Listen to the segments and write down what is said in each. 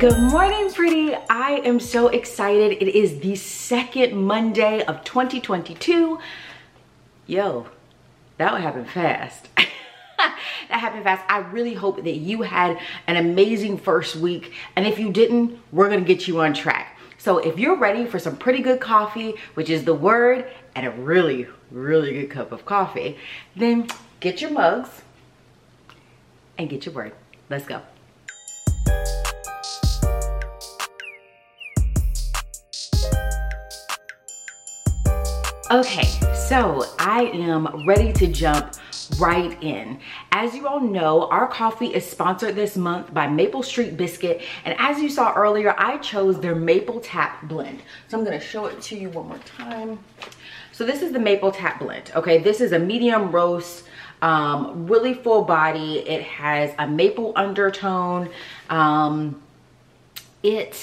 Good morning, pretty. I am so excited. It is the second Monday of 2022. Yo, that would happen fast. that happened fast. I really hope that you had an amazing first week. And if you didn't, we're gonna get you on track. So if you're ready for some pretty good coffee, which is the word, and a really, really good cup of coffee, then get your mugs and get your word. Let's go. Okay, so I am ready to jump right in. As you all know, our coffee is sponsored this month by Maple Street Biscuit. And as you saw earlier, I chose their Maple Tap Blend. So I'm gonna show it to you one more time. So this is the Maple Tap Blend, okay? This is a medium roast, um, really full body. It has a maple undertone. Um, it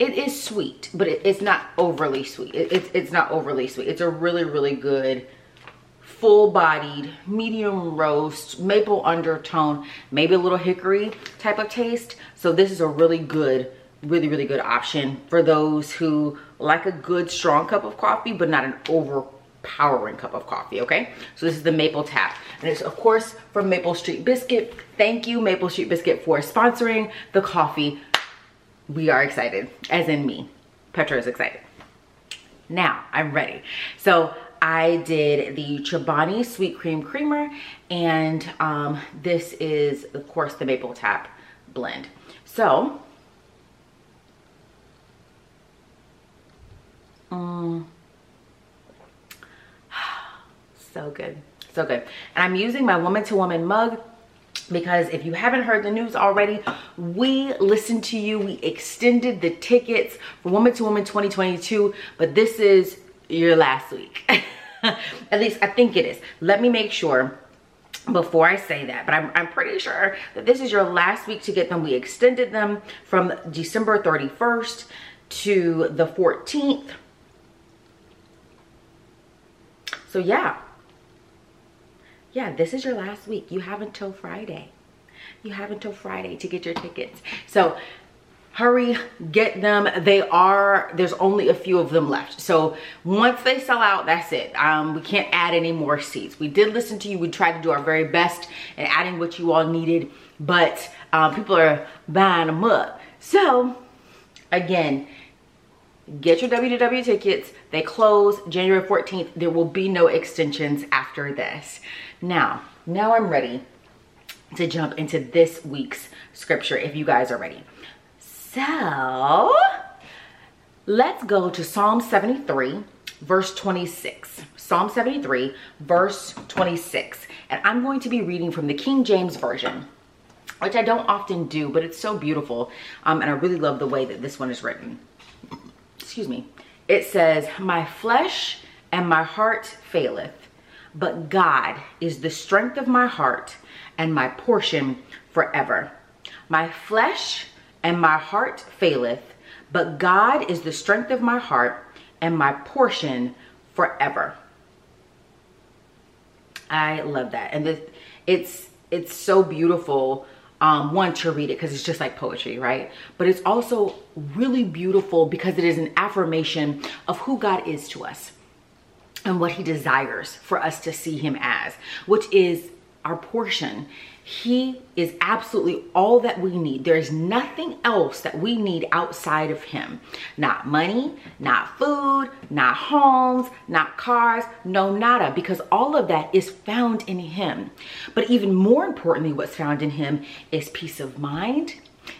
it is sweet, but it, it's not overly sweet. It, it's, it's not overly sweet. It's a really, really good full-bodied medium roast maple undertone maybe a little hickory type of taste so this is a really good really really good option for those who like a good strong cup of coffee but not an overpowering cup of coffee okay so this is the maple tap and it's of course from maple street biscuit thank you maple street biscuit for sponsoring the coffee we are excited, as in me. Petra is excited. Now, I'm ready. So I did the Chobani Sweet Cream Creamer, and um, this is, of course, the Maple Tap blend. So, um, so good, so good. And I'm using my woman to woman mug because if you haven't heard the news already, we listened to you. We extended the tickets for Woman to Woman 2022, but this is your last week. At least I think it is. Let me make sure before I say that, but I'm, I'm pretty sure that this is your last week to get them. We extended them from December 31st to the 14th. So yeah, yeah, this is your last week. You have until Friday. You have until Friday to get your tickets. So hurry, get them. They are, there's only a few of them left. So once they sell out, that's it. Um, we can't add any more seats. We did listen to you. We tried to do our very best in adding what you all needed, but um, people are buying them up. So again, get your WDW tickets. They close January 14th. There will be no extensions after this. Now, now I'm ready to jump into this week's scripture if you guys are ready. So, let's go to Psalm 73, verse 26. Psalm 73, verse 26. And I'm going to be reading from the King James Version which I don't often do, but it's so beautiful. Um, and I really love the way that this one is written. Excuse me. It says, My flesh and my heart faileth, but God is the strength of my heart and my portion forever. My flesh and my heart faileth, but God is the strength of my heart and my portion forever. I love that. And it's it's so beautiful um, one to read it because it's just like poetry, right? But it's also really beautiful because it is an affirmation of who God is to us and what he desires for us to see him as, which is our portion. He is absolutely all that we need. There is nothing else that we need outside of him. Not money, not food, not homes, not cars, no nada, because all of that is found in him. But even more importantly, what's found in him is peace of mind,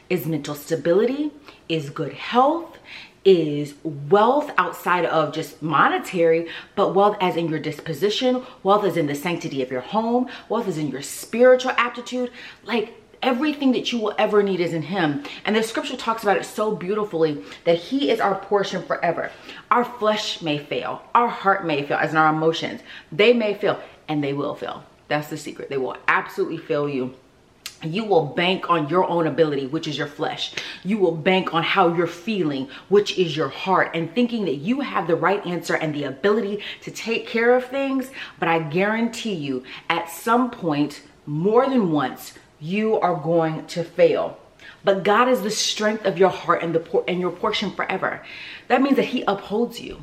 is mental stability, is good health, is wealth outside of just monetary, but wealth as in your disposition, wealth as in the sanctity of your home, wealth is in your spiritual aptitude. Like everything that you will ever need is in him. And the scripture talks about it so beautifully that he is our portion forever. Our flesh may fail, our heart may fail, as in our emotions. They may fail, and they will fail. That's the secret. They will absolutely fail you you will bank on your own ability, which is your flesh. You will bank on how you're feeling, which is your heart, and thinking that you have the right answer and the ability to take care of things. But I guarantee you, at some point, more than once, you are going to fail. But God is the strength of your heart and the and your portion forever. That means that he upholds you.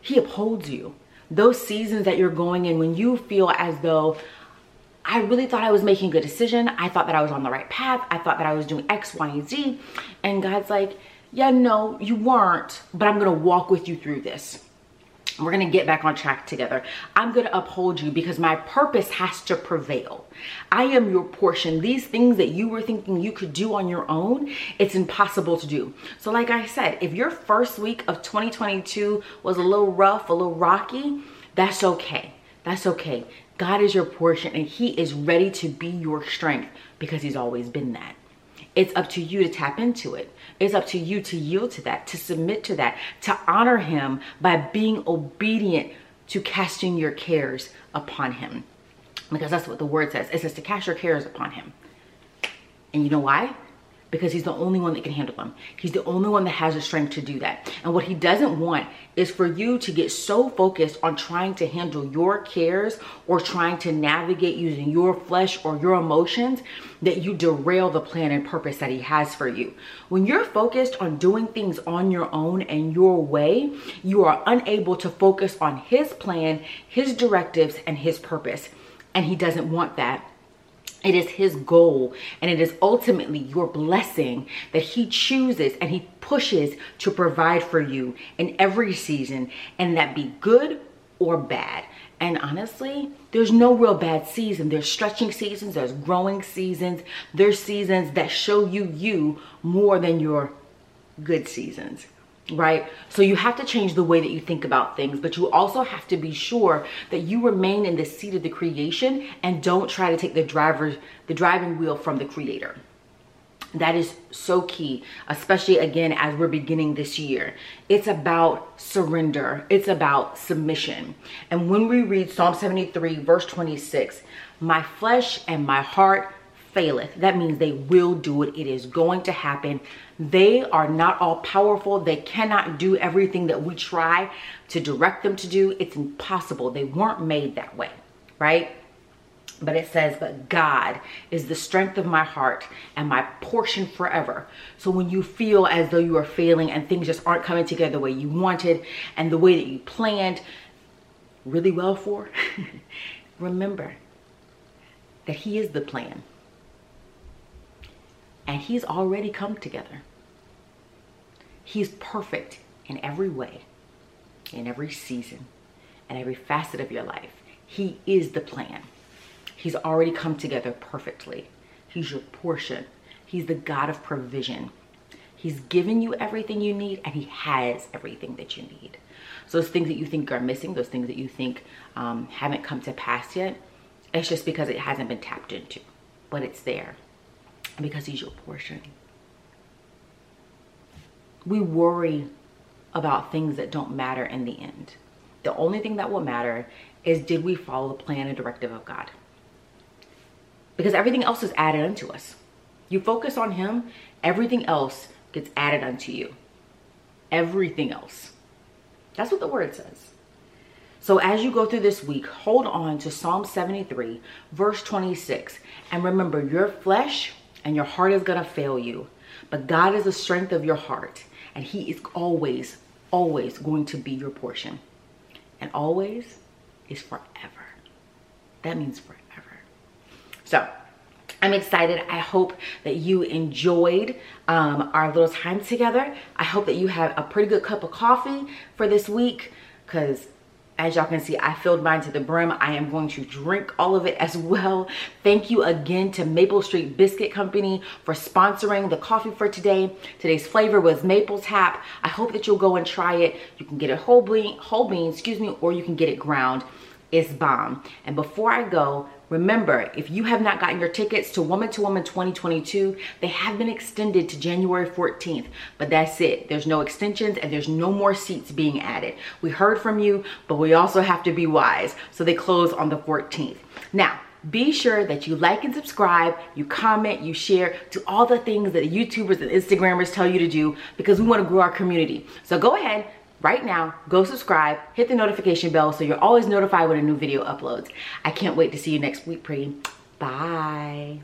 He upholds you. Those seasons that you're going in when you feel as though I really thought I was making a good decision. I thought that I was on the right path. I thought that I was doing X, Y, and Z. And God's like, yeah, no, you weren't, but I'm to walk with you through this. We're to get back on track together. I'm to uphold you because my purpose has to prevail. I am your portion. These things that you were thinking you could do on your own, it's impossible to do. So like I said, if your first week of 2022 was a little rough, a little rocky, that's okay. That's okay. God is your portion and he is ready to be your strength because he's always been that. It's up to you to tap into it. It's up to you to yield to that, to submit to that, to honor him by being obedient to casting your cares upon him. Because that's what the word says. It says to cast your cares upon him. And you know why? Because he's the only one that can handle them. He's the only one that has the strength to do that. And what he doesn't want is for you to get so focused on trying to handle your cares or trying to navigate using your flesh or your emotions that you derail the plan and purpose that he has for you. When you're focused on doing things on your own and your way, you are unable to focus on his plan, his directives, and his purpose. And he doesn't want that it is his goal and it is ultimately your blessing that he chooses and he pushes to provide for you in every season and that be good or bad. And honestly, there's no real bad season. There's stretching seasons, there's growing seasons, there's seasons that show you you more than your good seasons right? So you have to change the way that you think about things, but you also have to be sure that you remain in the seat of the creation and don't try to take the driver's the driving wheel from the creator. That is so key, especially again as we're beginning this year. It's about surrender. It's about submission. And when we read Psalm 73 verse 26, my flesh and my heart faileth. That means they will do it. It is going to happen. They are not all powerful. They cannot do everything that we try to direct them to do. It's impossible. They weren't made that way, right? But it says, but God is the strength of my heart and my portion forever. So when you feel as though you are failing and things just aren't coming together the way you wanted and the way that you planned really well for, remember that He is the plan and he's already come together. He's perfect in every way, in every season, and every facet of your life. He is the plan. He's already come together perfectly. He's your portion. He's the God of provision. He's given you everything you need and he has everything that you need. So those things that you think are missing, those things that you think um, haven't come to pass yet, it's just because it hasn't been tapped into, but it's there because he's your portion. We worry about things that don't matter in the end. The only thing that will matter is did we follow the plan and directive of God? Because everything else is added unto us. You focus on him, everything else gets added unto you. Everything else. That's what the word says. So as you go through this week, hold on to Psalm 73, verse 26. And remember, your flesh and your heart is to fail you. But God is the strength of your heart, and He is always, always going to be your portion. And always is forever. That means forever. So, I'm excited. I hope that you enjoyed um, our little time together. I hope that you have a pretty good cup of coffee for this week because as y'all can see, I filled mine to the brim. I am going to drink all of it as well. Thank you again to Maple Street Biscuit Company for sponsoring the coffee for today. Today's flavor was maple tap. I hope that you'll go and try it. You can get it whole bean, whole bean, excuse me, or you can get it ground. It's bomb. And before I go, Remember, if you have not gotten your tickets to Woman to Woman 2022, they have been extended to January 14th, but that's it. There's no extensions and there's no more seats being added. We heard from you, but we also have to be wise. So they close on the 14th. Now, be sure that you like and subscribe, you comment, you share to all the things that YouTubers and Instagrammers tell you to do because we want to grow our community. So go ahead, right now, go subscribe, hit the notification bell so you're always notified when a new video uploads. I can't wait to see you next week, pretty. Bye.